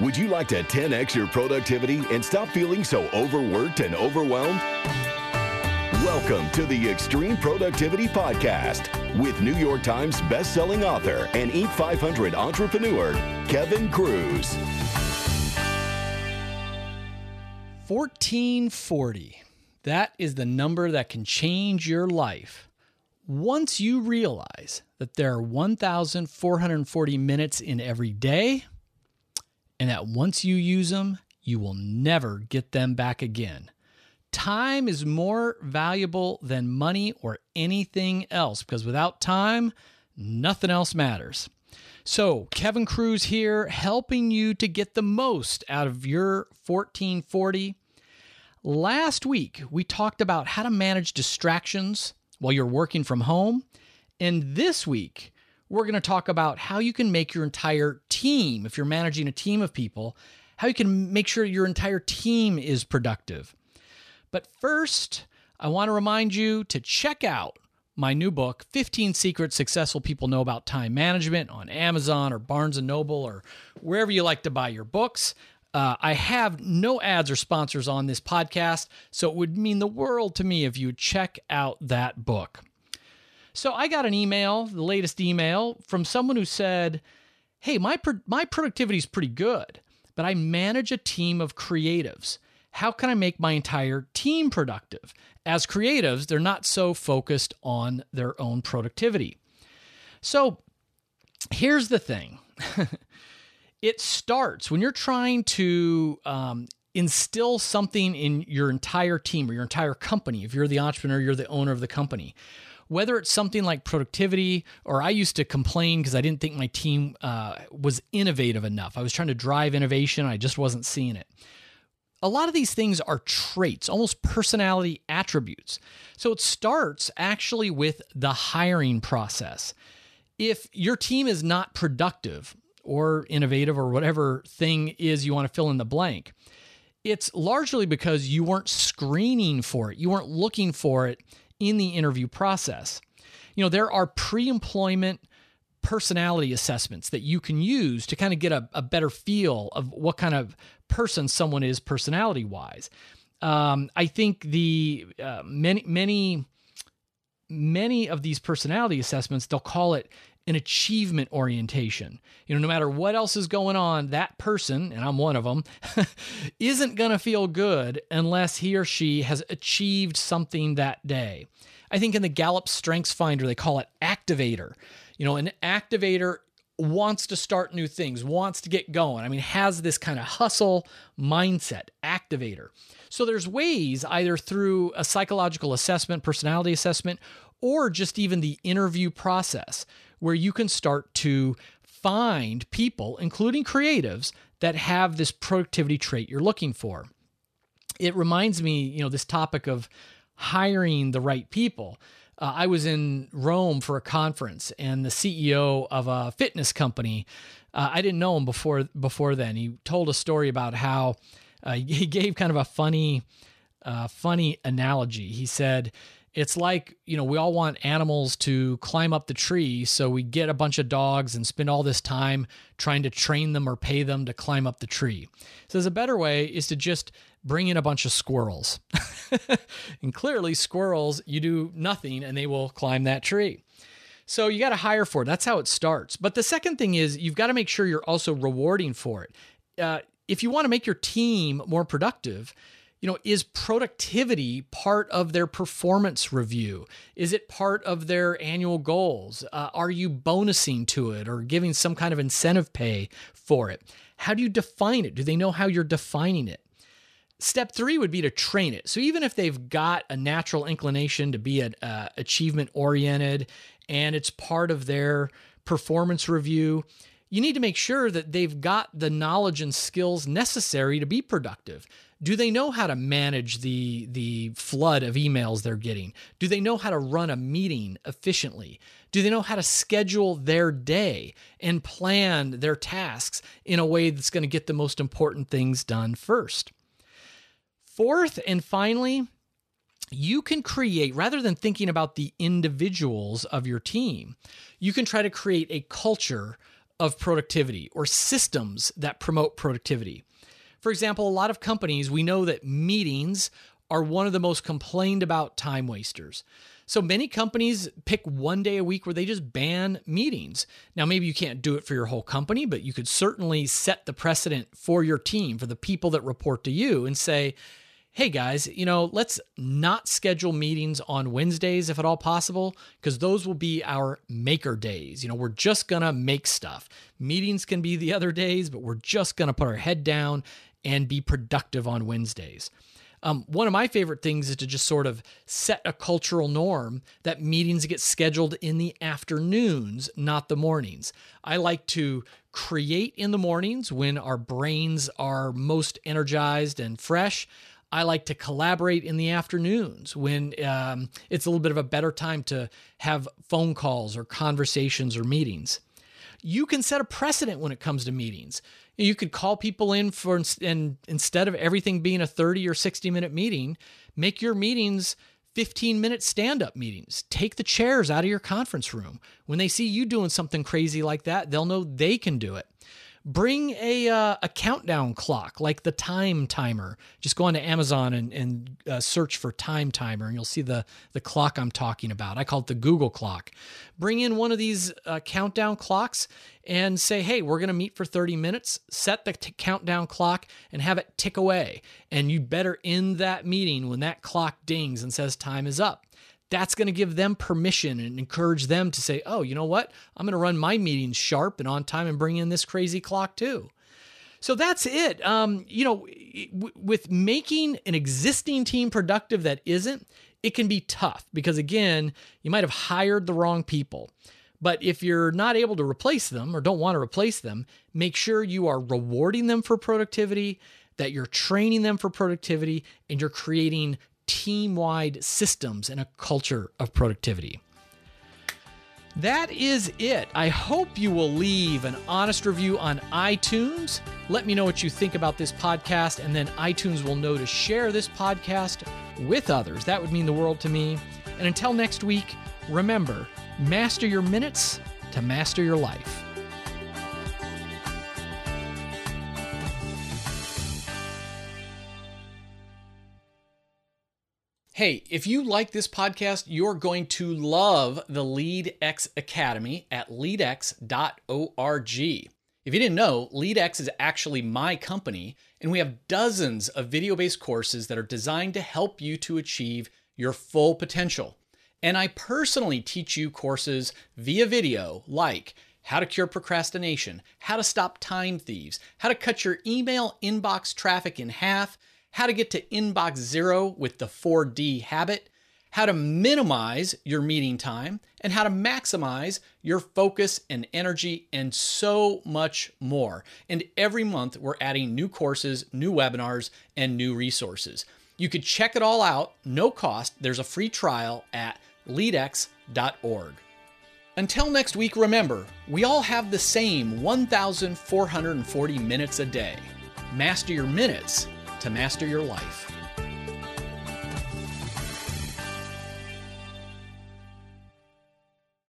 Would you like to 10x your productivity and stop feeling so overworked and overwhelmed? Welcome to the Extreme Productivity Podcast with New York Times bestselling author and Inc. 500 entrepreneur, Kevin Kruse. 1440. That is the number that can change your life. Once you realize that there are 1,440 minutes in every day, and that once you use them, you will never get them back again. Time is more valuable than money or anything else because without time, nothing else matters. So, Kevin Kruse here, helping you to get the most out of your 1440. Last week, we talked about how to manage distractions while you're working from home. And this week, we're going to talk about how you can make your entire team, if you're managing a team of people, how you can make sure your entire team is productive. But first, I want to remind you to check out my new book 15 secrets successful people know about time management on amazon or barnes noble or wherever you like to buy your books uh, i have no ads or sponsors on this podcast so it would mean the world to me if you check out that book so I got an email, the latest email from someone who said, "Hey, my pro- my productivity is pretty good, but I manage a team of creatives. How can I make my entire team productive? As creatives, they're not so focused on their own productivity." So, here's the thing. it starts when you're trying to um, instill something in your entire team or your entire company. If you're the entrepreneur, you're the owner of the company whether it's something like productivity, or I used to complain because I didn't think my team uh, was innovative enough. I was trying to drive innovation, I just wasn't seeing it. A lot of these things are traits, almost personality attributes. So it starts actually with the hiring process. If your team is not productive or innovative or whatever thing is you want to fill in the blank, it's largely because you weren't screening for it. You weren't looking for it in the interview process. You know, there are pre employment personality assessments that you can use to kind of get a, a better feel of what kind of person someone is personality wise. Um, I think the uh, many, many, many of these personality assessments, they'll call it an achievement orientation. You know, no matter what else is going on, that person, and I'm one of them, isn't going to feel good unless he or she has achieved something that day. I think in the Gallup Strengths Finder, they call it activator. You know, an activator wants to start new things, wants to get going. I mean, has this kind of hustle mindset, activator. So there's ways either through a psychological assessment, personality assessment, or just even the interview process where you can start to find people, including creatives, that have this productivity trait you're looking for. It reminds me, you know, this topic of hiring the right people. Uh, I was in Rome for a conference, and the CEO of a fitness company, uh, I didn't know him before before then. He told a story about how uh, he gave kind of a funny, uh, funny analogy. He said, it's like you know we all want animals to climb up the tree so we get a bunch of dogs and spend all this time trying to train them or pay them to climb up the tree. So there's a better way is to just bring in a bunch of squirrels. And clearly squirrels you do nothing and they will climb that tree. So you got to hire for it. That's how it starts. But the second thing is you've got to make sure you're also rewarding for it. Uh, if you want to make your team more productive you know, is productivity part of their performance review? Is it part of their annual goals? Uh, are you bonusing to it or giving some kind of incentive pay for it? How do you define it? Do they know how you're defining it? Step three would be to train it. So even if they've got a natural inclination to be an uh, achievement oriented and it's part of their performance review, you need to make sure that they've got the knowledge and skills necessary to be productive. Do they know how to manage the the flood of emails they're getting? Do they know how to run a meeting efficiently? Do they know how to schedule their day and plan their tasks in a way that's going to get the most important things done first? Fourth and finally, you can create, rather than thinking about the individuals of your team, you can try to create a culture of productivity or systems that promote productivity. For example, a lot of companies, we know that meetings are one of the most complained about time wasters. So many companies pick one day a week where they just ban meetings. Now, maybe you can't do it for your whole company, but you could certainly set the precedent for your team, for the people that report to you, and say, hey guys, you know, let's not schedule meetings on Wednesdays if at all possible, because those will be our maker days. You know, we're just going to make stuff. Meetings can be the other days, but we're just going to put our head down and be productive on Wednesdays. Um, one of my favorite things is to just sort of set a cultural norm that meetings get scheduled in the afternoons, not the mornings. I like to create in the mornings when our brains are most energized and fresh. I like to collaborate in the afternoons when um, it's a little bit of a better time to have phone calls or conversations or meetings. You can set a precedent when it comes to meetings. You could call people in for, and instead of everything being a 30 or 60 minute meeting, make your meetings 15 minute stand up meetings. Take the chairs out of your conference room. When they see you doing something crazy like that, they'll know they can do it bring a uh, a countdown clock like the time timer. Just go on to amazon and, and uh, search for time timer and you'll see the the clock i'm talking about. I call it the google clock. Bring in one of these uh, countdown clocks and say hey we're going to meet for 30 minutes. Set the t- countdown clock and have it tick away. And you better end that meeting when that clock dings and says time is up that's going to give them permission and encourage them to say, oh, you know what? I'm going to run my meetings sharp and on time and bring in this crazy clock too. So that's it. Um, you know, w- with making an existing team productive that isn't, it can be tough because, again, you might have hired the wrong people. But if you're not able to replace them or don't want to replace them, make sure you are rewarding them for productivity, that you're training them for productivity, and you're creating team wide systems and a culture of productivity. That is it. I hope you will leave an honest review on iTunes. Let me know what you think about this podcast, and then iTunes will know to share this podcast with others. That would mean the world to me. And until next week, remember master your minutes to master your life. Hey, if you like this podcast, you're going to love the LeadX Academy at leadx.org. If you didn't know, LeadX is actually my company, and we have dozens of video based courses that are designed to help you to achieve your full potential. And I personally teach you courses via video like how to cure procrastination, how to stop time thieves, how to cut your email inbox traffic in half how to get to inbox zero with the 4D habit, how to minimize your meeting time, and how to maximize your focus and energy, and so much more. And every month, we're adding new courses, new webinars, and new resources. You could check it all out, no cost. There's a free trial at leadx.org. Until next week, remember, we all have the same 1,440 minutes a day. Master your minutes to master your life.